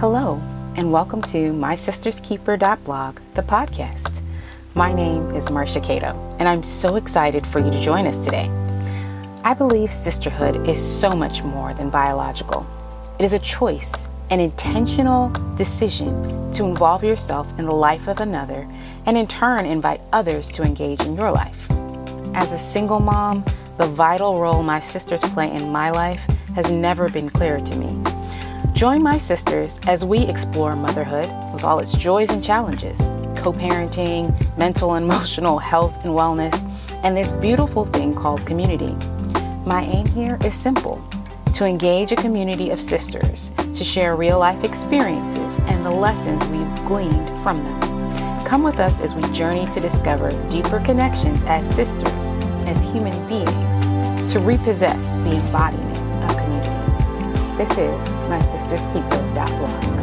Hello, and welcome to My Sister's Keeper blog, the podcast. My name is Marcia Cato, and I'm so excited for you to join us today. I believe sisterhood is so much more than biological. It is a choice, an intentional decision to involve yourself in the life of another and in turn invite others to engage in your life. As a single mom, the vital role my sisters play in my life has never been clearer to me. Join my sisters as we explore motherhood with all its joys and challenges, co parenting, mental and emotional health and wellness, and this beautiful thing called community. My aim here is simple to engage a community of sisters to share real life experiences and the lessons we've gleaned from them. Come with us as we journey to discover deeper connections as sisters, as human beings, to repossess the embodiment this is my sister's keeper.blog.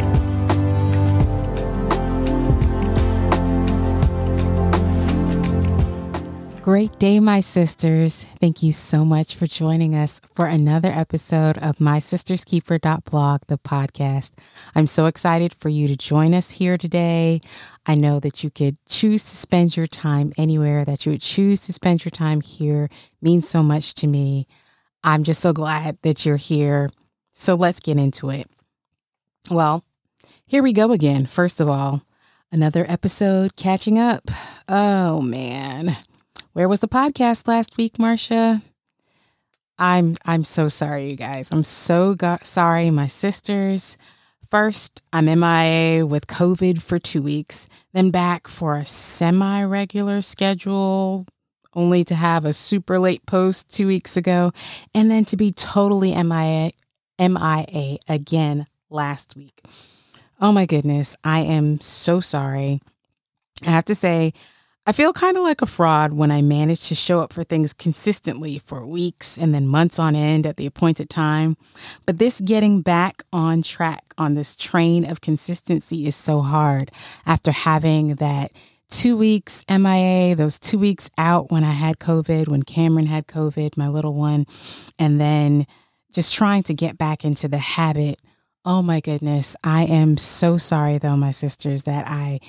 Great day, my sisters. Thank you so much for joining us for another episode of My Sister's Keeper.blog, the podcast. I'm so excited for you to join us here today. I know that you could choose to spend your time anywhere, that you would choose to spend your time here means so much to me. I'm just so glad that you're here. So let's get into it. Well, here we go again. First of all, another episode catching up. Oh man. Where was the podcast last week, Marcia? I'm I'm so sorry, you guys. I'm so go- sorry, my sisters. First, I'm MIA with COVID for two weeks, then back for a semi regular schedule, only to have a super late post two weeks ago, and then to be totally MIA MIA again last week. Oh my goodness, I am so sorry. I have to say, I feel kind of like a fraud when I manage to show up for things consistently for weeks and then months on end at the appointed time. But this getting back on track on this train of consistency is so hard after having that two weeks MIA, those two weeks out when I had COVID, when Cameron had COVID, my little one, and then just trying to get back into the habit. Oh my goodness. I am so sorry though, my sisters, that I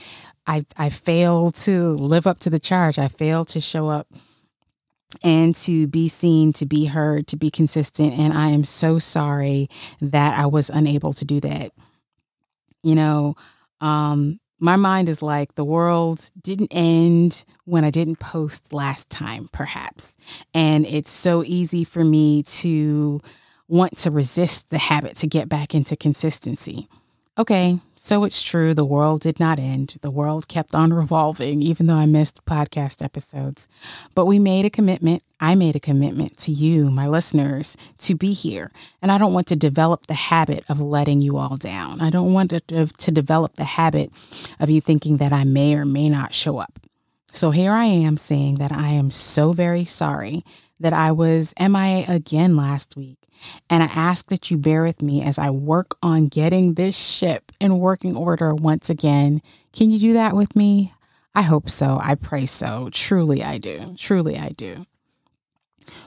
I I failed to live up to the charge. I failed to show up and to be seen, to be heard, to be consistent. And I am so sorry that I was unable to do that. You know, um, my mind is like the world didn't end when I didn't post last time, perhaps. And it's so easy for me to want to resist the habit to get back into consistency. Okay, so it's true, the world did not end. The world kept on revolving, even though I missed podcast episodes. But we made a commitment. I made a commitment to you, my listeners, to be here. And I don't want to develop the habit of letting you all down. I don't want to, to develop the habit of you thinking that I may or may not show up. So here I am saying that I am so very sorry that I was MIA again last week and I ask that you bear with me as I work on getting this ship in working order once again. Can you do that with me? I hope so. I pray so. Truly, I do. Truly, I do.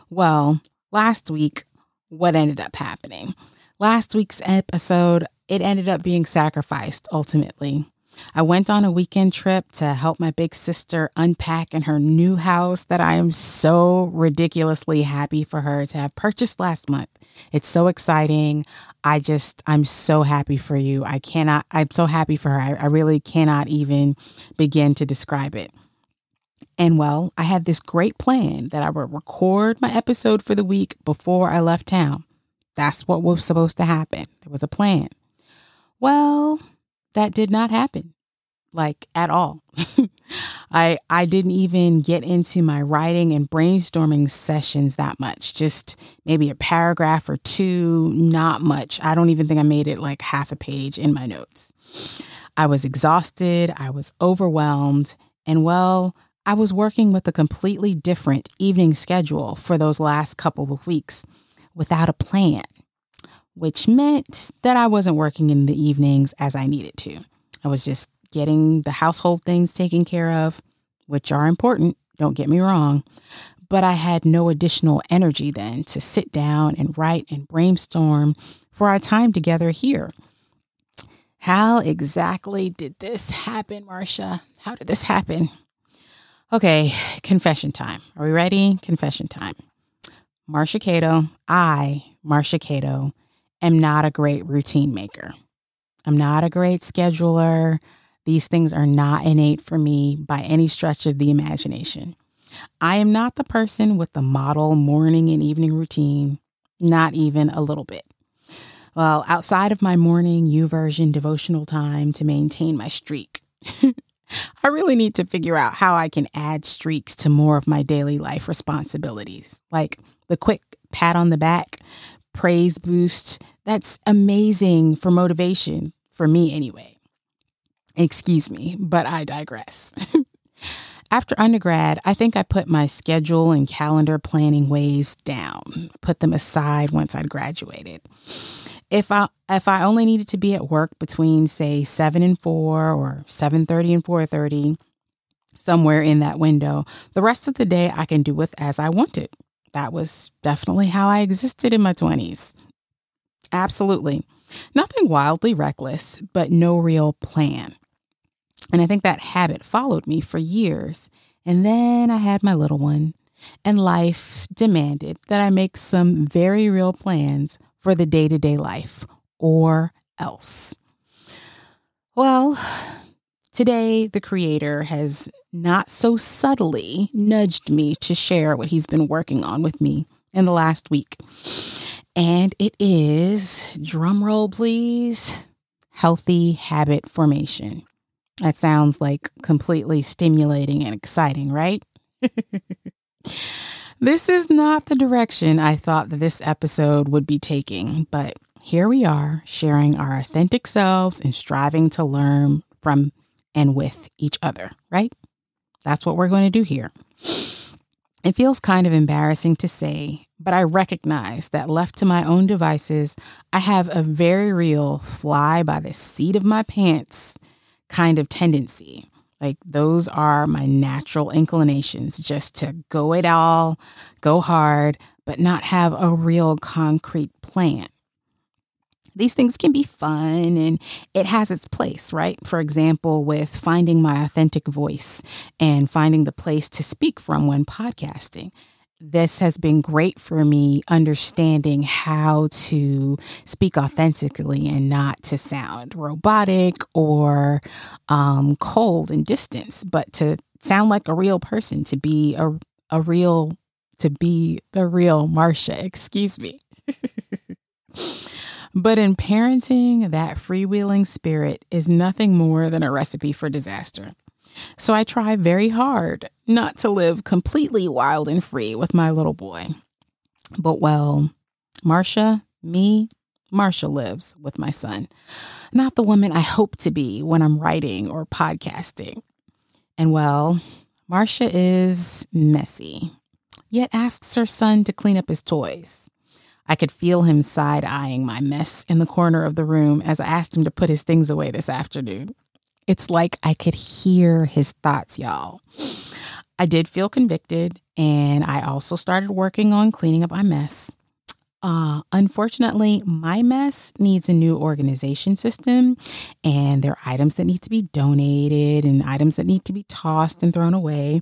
Well, last week, what ended up happening? Last week's episode, it ended up being sacrificed ultimately. I went on a weekend trip to help my big sister unpack in her new house that I am so ridiculously happy for her to have purchased last month. It's so exciting. I just, I'm so happy for you. I cannot, I'm so happy for her. I, I really cannot even begin to describe it. And well, I had this great plan that I would record my episode for the week before I left town. That's what was supposed to happen. There was a plan. Well, that did not happen like at all. I I didn't even get into my writing and brainstorming sessions that much. Just maybe a paragraph or two, not much. I don't even think I made it like half a page in my notes. I was exhausted, I was overwhelmed, and well, I was working with a completely different evening schedule for those last couple of weeks without a plan, which meant that I wasn't working in the evenings as I needed to. I was just getting the household things taken care of, which are important, don't get me wrong. But I had no additional energy then to sit down and write and brainstorm for our time together here. How exactly did this happen, Marcia? How did this happen? Okay, confession time. Are we ready? Confession time. Marcia Cato, I, Marcia Cato, am not a great routine maker. I'm not a great scheduler. These things are not innate for me by any stretch of the imagination. I am not the person with the model morning and evening routine, not even a little bit. Well, outside of my morning U YouVersion devotional time to maintain my streak, I really need to figure out how I can add streaks to more of my daily life responsibilities, like the quick pat on the back, praise boost. That's amazing for motivation, for me anyway. Excuse me, but I digress. After undergrad, I think I put my schedule and calendar planning ways down, put them aside once I'd graduated. If I if I only needed to be at work between say 7 and 4 or 7:30 and 4:30, somewhere in that window, the rest of the day I can do with as I wanted. That was definitely how I existed in my 20s. Absolutely. Nothing wildly reckless, but no real plan. And I think that habit followed me for years. And then I had my little one, and life demanded that I make some very real plans for the day to day life, or else. Well, today the Creator has not so subtly nudged me to share what He's been working on with me in the last week. And it is, drumroll please, healthy habit formation. That sounds like completely stimulating and exciting, right? this is not the direction I thought that this episode would be taking, but here we are sharing our authentic selves and striving to learn from and with each other, right? That's what we're going to do here. It feels kind of embarrassing to say, but I recognize that left to my own devices, I have a very real fly by the seat of my pants kind of tendency. Like those are my natural inclinations just to go it all, go hard, but not have a real concrete plan. These things can be fun and it has its place, right? For example, with finding my authentic voice and finding the place to speak from when podcasting this has been great for me understanding how to speak authentically and not to sound robotic or um, cold and distance, but to sound like a real person, to be a, a real, to be the real Marcia, excuse me. but in parenting, that freewheeling spirit is nothing more than a recipe for disaster. So I try very hard not to live completely wild and free with my little boy. But well, Marcia, me, Marcia lives with my son, not the woman I hope to be when I'm writing or podcasting. And well, Marcia is messy, yet asks her son to clean up his toys. I could feel him side eyeing my mess in the corner of the room as I asked him to put his things away this afternoon. It's like I could hear his thoughts, y'all. I did feel convicted, and I also started working on cleaning up my mess. Uh, unfortunately, my mess needs a new organization system, and there are items that need to be donated and items that need to be tossed and thrown away,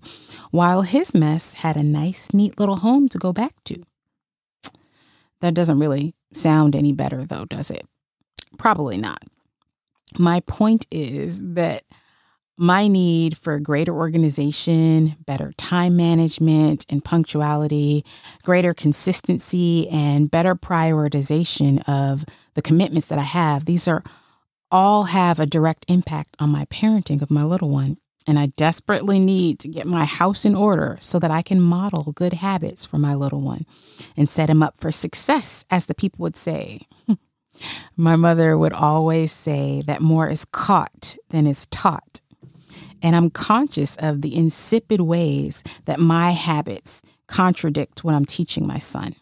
while his mess had a nice, neat little home to go back to. That doesn't really sound any better, though, does it? Probably not my point is that my need for greater organization, better time management and punctuality, greater consistency, and better prioritization of the commitments that I have, these are all have a direct impact on my parenting of my little one. And I desperately need to get my house in order so that I can model good habits for my little one and set him up for success, as the people would say. My mother would always say that more is caught than is taught. And I'm conscious of the insipid ways that my habits contradict what I'm teaching my son.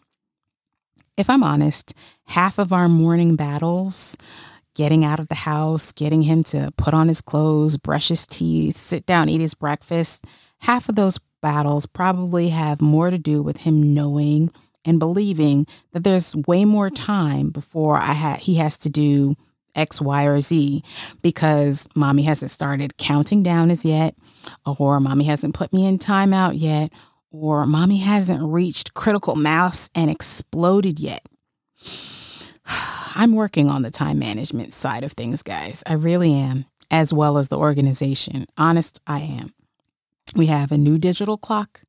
If I'm honest, half of our morning battles, getting out of the house, getting him to put on his clothes, brush his teeth, sit down, eat his breakfast, half of those battles probably have more to do with him knowing and believing that there's way more time before I ha- he has to do X, Y, or Z because mommy hasn't started counting down as yet, or mommy hasn't put me in timeout yet, or mommy hasn't reached critical mass and exploded yet. I'm working on the time management side of things, guys. I really am, as well as the organization. Honest, I am. We have a new digital clock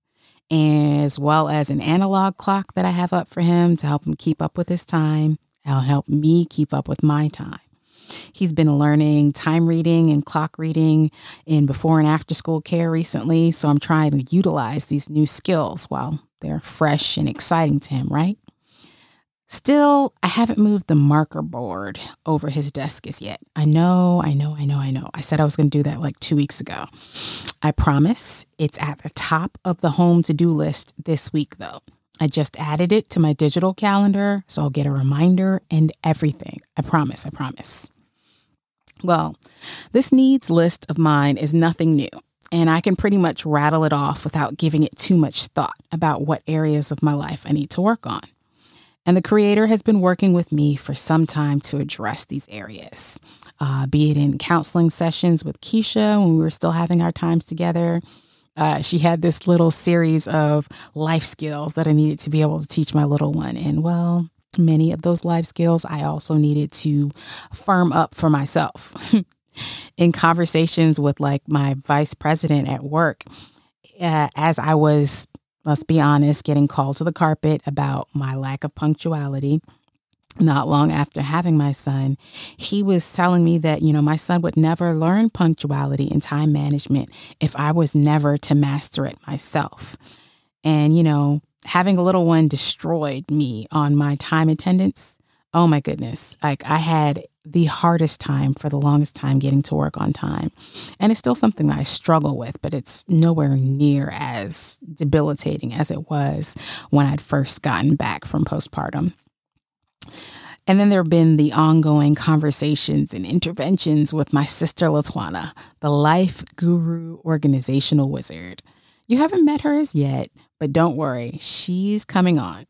as well as an analog clock that I have up for him to help him keep up with his time. It'll help me keep up with my time. He's been learning time reading and clock reading in before and after school care recently. So I'm trying to utilize these new skills while they're fresh and exciting to him, right? Still, I haven't moved the marker board over his desk as yet. I know, I know, I know, I know. I said I was going to do that like two weeks ago. I promise it's at the top of the home to do list this week, though. I just added it to my digital calendar, so I'll get a reminder and everything. I promise, I promise. Well, this needs list of mine is nothing new, and I can pretty much rattle it off without giving it too much thought about what areas of my life I need to work on. And the Creator has been working with me for some time to address these areas, uh, be it in counseling sessions with Keisha when we were still having our times together. Uh, she had this little series of life skills that I needed to be able to teach my little one. And well, many of those life skills I also needed to firm up for myself. in conversations with like my vice president at work, uh, as I was let's be honest, getting called to the carpet about my lack of punctuality. Not long after having my son, he was telling me that, you know, my son would never learn punctuality and time management if I was never to master it myself. And, you know, having a little one destroyed me on my time attendance. Oh my goodness. Like I had the hardest time for the longest time getting to work on time. And it's still something that I struggle with, but it's nowhere near as debilitating as it was when I'd first gotten back from postpartum. And then there have been the ongoing conversations and interventions with my sister Latwana, the life guru organizational wizard. You haven't met her as yet, but don't worry, she's coming on.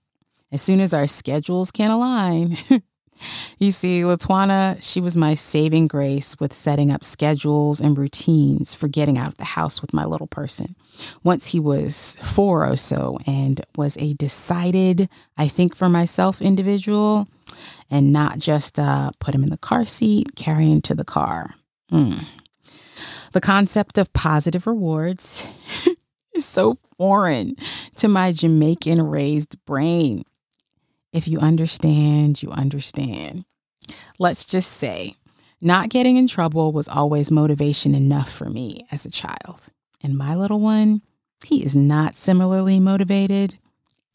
As soon as our schedules can align, You see, Latwana, she was my saving grace with setting up schedules and routines for getting out of the house with my little person. Once he was four or so and was a decided, I think for myself individual, and not just uh, put him in the car seat, carry him to the car. Mm. The concept of positive rewards is so foreign to my Jamaican raised brain. If you understand, you understand. Let's just say, not getting in trouble was always motivation enough for me as a child. And my little one, he is not similarly motivated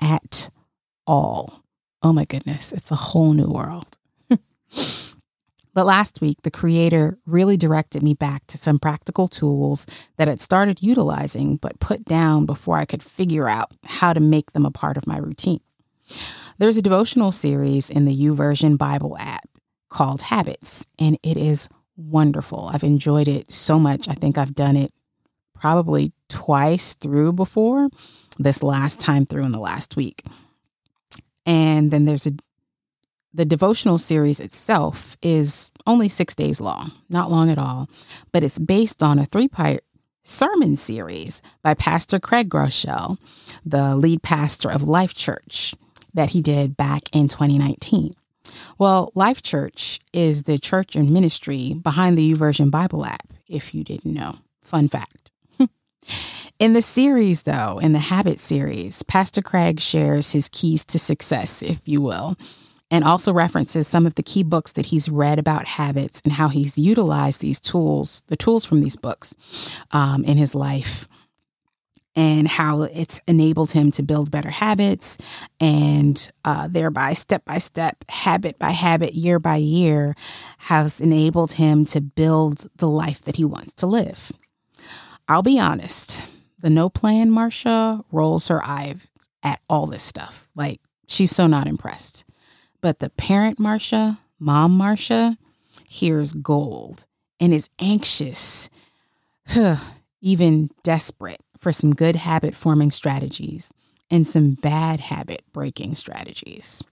at all. Oh my goodness, it's a whole new world. but last week, the creator really directed me back to some practical tools that I'd started utilizing but put down before I could figure out how to make them a part of my routine. There's a devotional series in the YouVersion Bible app called Habits, and it is wonderful. I've enjoyed it so much. I think I've done it probably twice through before, this last time through in the last week. And then there's a the devotional series itself is only six days long, not long at all, but it's based on a three part sermon series by Pastor Craig Groeschel, the lead pastor of Life Church that he did back in 2019. Well, Life Church is the church and ministry behind the YouVersion Bible app, if you didn't know. Fun fact. in the series, though, in the Habit series, Pastor Craig shares his keys to success, if you will, and also references some of the key books that he's read about habits and how he's utilized these tools, the tools from these books, um, in his life and how it's enabled him to build better habits and uh, thereby step by step habit by habit year by year has enabled him to build the life that he wants to live. I'll be honest the no plan marcia rolls her eyes at all this stuff. Like she's so not impressed. But the parent marcia mom marcia hears gold and is anxious even desperate for some good habit forming strategies and some bad habit breaking strategies.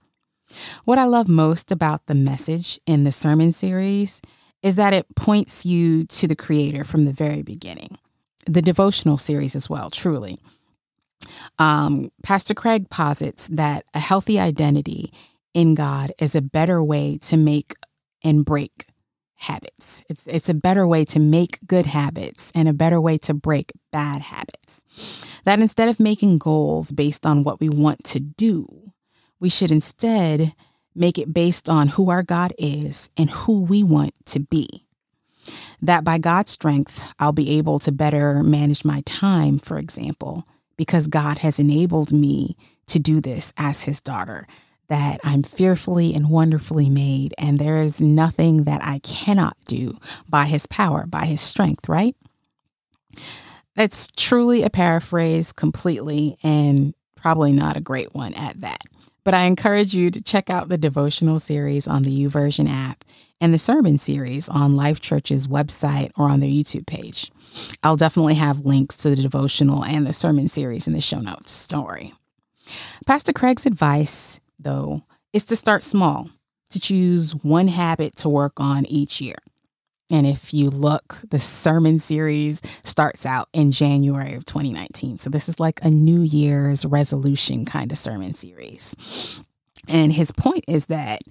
What I love most about the message in the sermon series is that it points you to the Creator from the very beginning. The devotional series as well, truly. Um, Pastor Craig posits that a healthy identity in God is a better way to make and break habits. It's it's a better way to make good habits and a better way to break bad habits. That instead of making goals based on what we want to do, we should instead make it based on who our God is and who we want to be. That by God's strength, I'll be able to better manage my time, for example, because God has enabled me to do this as his daughter. That I'm fearfully and wonderfully made, and there is nothing that I cannot do by his power, by his strength, right? That's truly a paraphrase completely, and probably not a great one at that. But I encourage you to check out the devotional series on the YouVersion app and the sermon series on Life Church's website or on their YouTube page. I'll definitely have links to the devotional and the sermon series in the show notes. Worry. Pastor Craig's advice, though, is to start small, to choose one habit to work on each year. And if you look, the sermon series starts out in January of 2019. So this is like a New Year's resolution kind of sermon series. And his point is that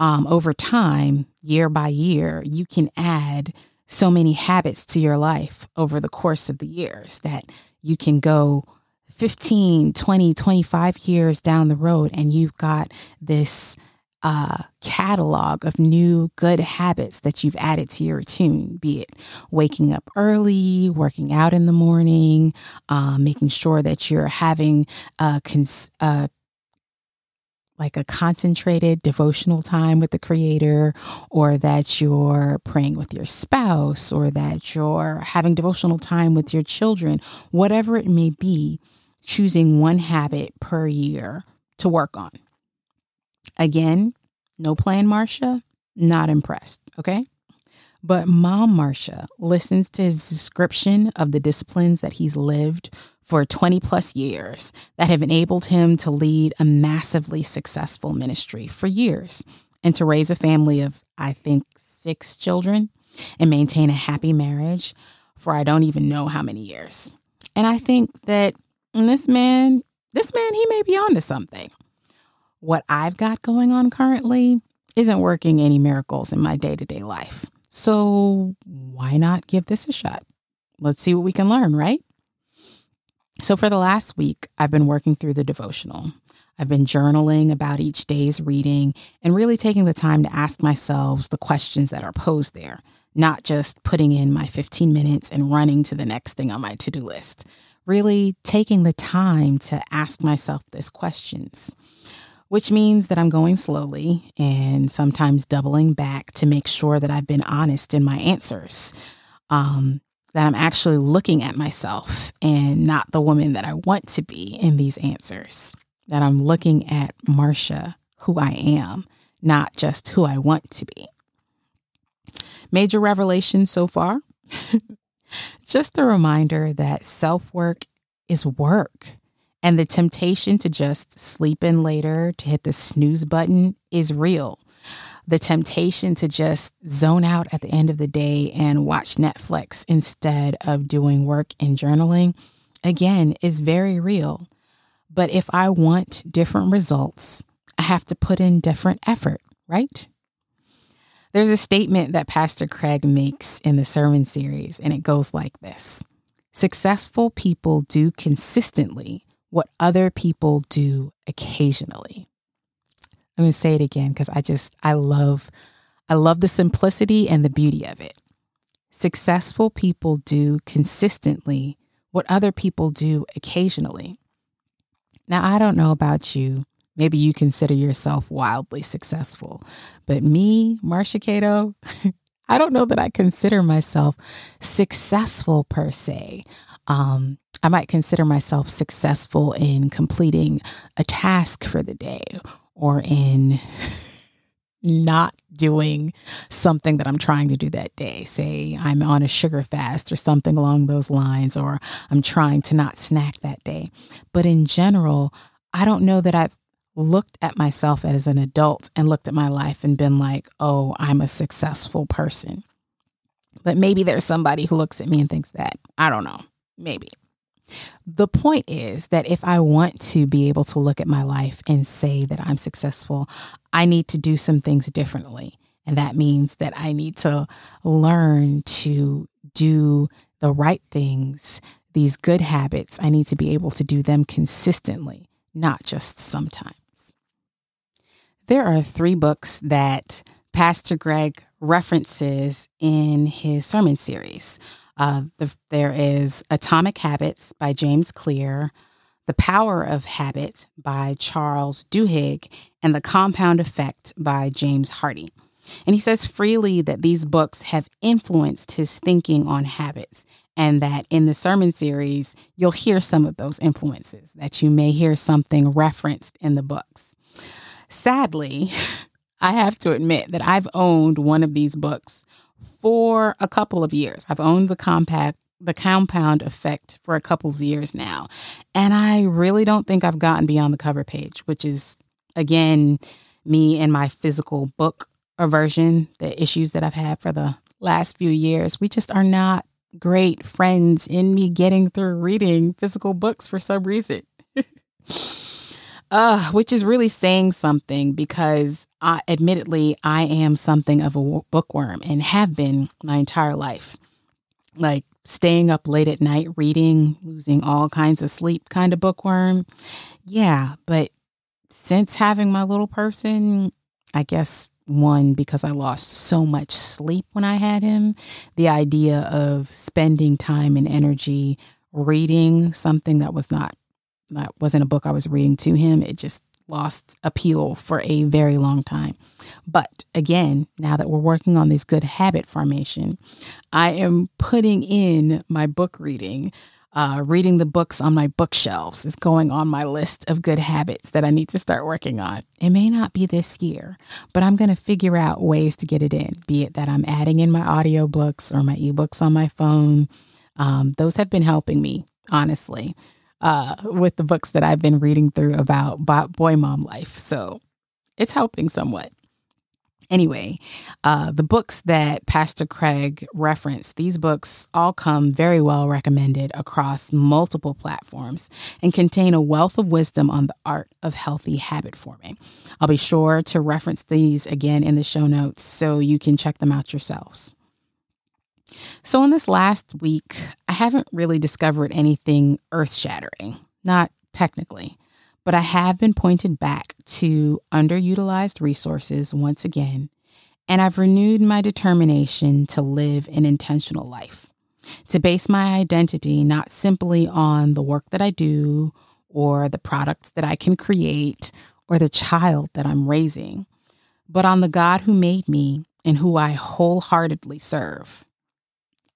um, over time, year by year, you can add so many habits to your life over the course of the years that you can go 15, 20, 25 years down the road and you've got this uh, catalog of new good habits that you've added to your routine, be it waking up early, working out in the morning, uh, making sure that you're having a, cons- a like a concentrated devotional time with the creator or that you're praying with your spouse or that you're having devotional time with your children whatever it may be choosing one habit per year to work on Again, no plan, Marcia, not impressed, okay? But Mom Marcia listens to his description of the disciplines that he's lived for 20 plus years that have enabled him to lead a massively successful ministry for years and to raise a family of, I think, six children and maintain a happy marriage for I don't even know how many years. And I think that this man, this man, he may be onto something what I've got going on currently isn't working any miracles in my day to day life. So why not give this a shot? Let's see what we can learn, right? So, for the last week, I've been working through the devotional. I've been journaling about each day's reading and really taking the time to ask myself the questions that are posed there, not just putting in my 15 minutes and running to the next thing on my to do list. Really taking the time to ask myself these questions which means that I'm going slowly and sometimes doubling back to make sure that I've been honest in my answers. Um, that I'm actually looking at myself and not the woman that I want to be in these answers. That I'm looking at Marcia, who I am, not just who I want to be. Major revelation so far. just a reminder that self work is work. And the temptation to just sleep in later, to hit the snooze button is real. The temptation to just zone out at the end of the day and watch Netflix instead of doing work and journaling, again, is very real. But if I want different results, I have to put in different effort, right? There's a statement that Pastor Craig makes in the sermon series, and it goes like this Successful people do consistently what other people do occasionally. I'm going to say it again because I just, I love, I love the simplicity and the beauty of it. Successful people do consistently what other people do occasionally. Now, I don't know about you. Maybe you consider yourself wildly successful, but me, Marcia Cato, I don't know that I consider myself successful per se. Um, I might consider myself successful in completing a task for the day or in not doing something that I'm trying to do that day. Say I'm on a sugar fast or something along those lines, or I'm trying to not snack that day. But in general, I don't know that I've looked at myself as an adult and looked at my life and been like, oh, I'm a successful person. But maybe there's somebody who looks at me and thinks that. I don't know. Maybe. The point is that if I want to be able to look at my life and say that I'm successful, I need to do some things differently. And that means that I need to learn to do the right things, these good habits. I need to be able to do them consistently, not just sometimes. There are three books that Pastor Craig references in his sermon series. Uh, the, there is Atomic Habits by James Clear, The Power of Habit by Charles Duhigg, and The Compound Effect by James Hardy. And he says freely that these books have influenced his thinking on habits, and that in the sermon series, you'll hear some of those influences, that you may hear something referenced in the books. Sadly, I have to admit that I've owned one of these books for a couple of years. I've owned the compact the compound effect for a couple of years now. And I really don't think I've gotten beyond the cover page, which is again me and my physical book aversion, the issues that I've had for the last few years. We just are not great friends in me getting through reading physical books for some reason. uh, which is really saying something because I, admittedly, I am something of a bookworm and have been my entire life. Like staying up late at night reading, losing all kinds of sleep kind of bookworm. Yeah, but since having my little person, I guess one, because I lost so much sleep when I had him, the idea of spending time and energy reading something that was not that wasn't a book I was reading to him. It just lost appeal for a very long time. But again, now that we're working on this good habit formation, I am putting in my book reading. Uh, reading the books on my bookshelves is going on my list of good habits that I need to start working on. It may not be this year, but I'm going to figure out ways to get it in, be it that I'm adding in my audiobooks or my ebooks on my phone. Um, those have been helping me, honestly uh, with the books that I've been reading through about boy mom life. So it's helping somewhat. Anyway, uh, the books that Pastor Craig referenced, these books all come very well recommended across multiple platforms and contain a wealth of wisdom on the art of healthy habit forming. I'll be sure to reference these again in the show notes so you can check them out yourselves. So, in this last week, I haven't really discovered anything earth shattering, not technically, but I have been pointed back to underutilized resources once again, and I've renewed my determination to live an intentional life, to base my identity not simply on the work that I do or the products that I can create or the child that I'm raising, but on the God who made me and who I wholeheartedly serve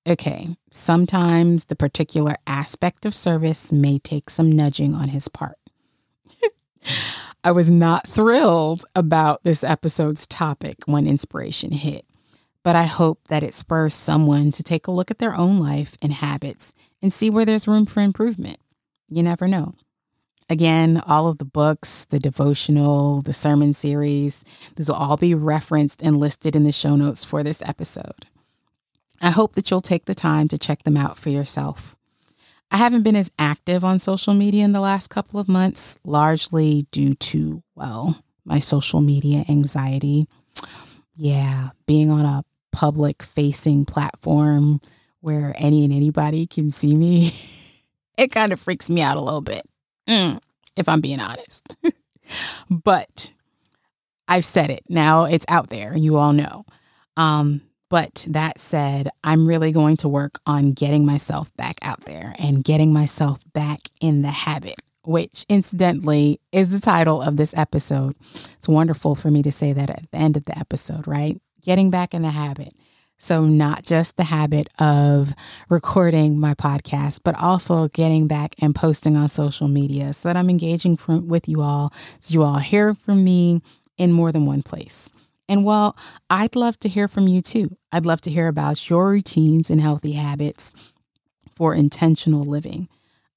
okay, sometimes the particular aspect of service may take some nudging on his part. I was not thrilled about this episode's topic when inspiration hit, but I hope that it spurs someone to take a look at their own life and habits and see where there's room for improvement. You never know. Again, all of the books, the devotional, the sermon series, these will all be referenced and listed in the show notes for this episode. I hope that you'll take the time to check them out for yourself. I haven't been as active on social media in the last couple of months, largely due to, well, my social media anxiety. Yeah, being on a public facing platform where any and anybody can see me, it kind of freaks me out a little bit, mm, if I'm being honest. but I've said it. Now it's out there. You all know. Um, but that said, I'm really going to work on getting myself back out there and getting myself back in the habit, which incidentally is the title of this episode. It's wonderful for me to say that at the end of the episode, right? Getting back in the habit. So, not just the habit of recording my podcast, but also getting back and posting on social media so that I'm engaging from, with you all, so you all hear from me in more than one place. And well, I'd love to hear from you too. I'd love to hear about your routines and healthy habits for intentional living.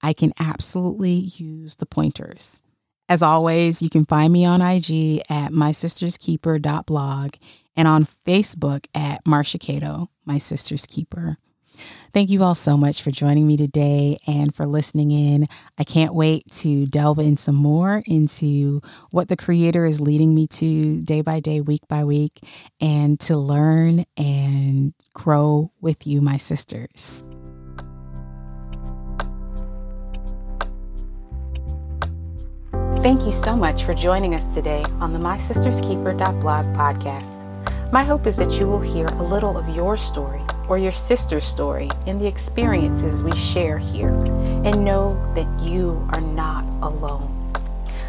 I can absolutely use the pointers. As always, you can find me on IG at mysisterskeeper.blog and on Facebook at Marcia Cato, My Sister's Keeper. Thank you all so much for joining me today and for listening in. I can't wait to delve in some more into what the Creator is leading me to day by day, week by week, and to learn and grow with you, my sisters. Thank you so much for joining us today on the My Sister's Keeper.blog podcast. My hope is that you will hear a little of your story or your sister's story in the experiences we share here and know that you are not alone.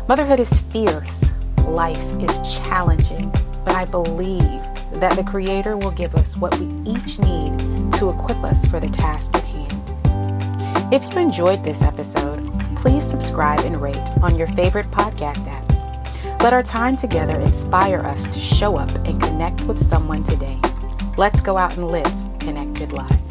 Motherhood is fierce, life is challenging, but I believe that the Creator will give us what we each need to equip us for the task at hand. If you enjoyed this episode, please subscribe and rate on your favorite podcast app. Let our time together inspire us to show up and connect with someone today. Let's go out and live lives.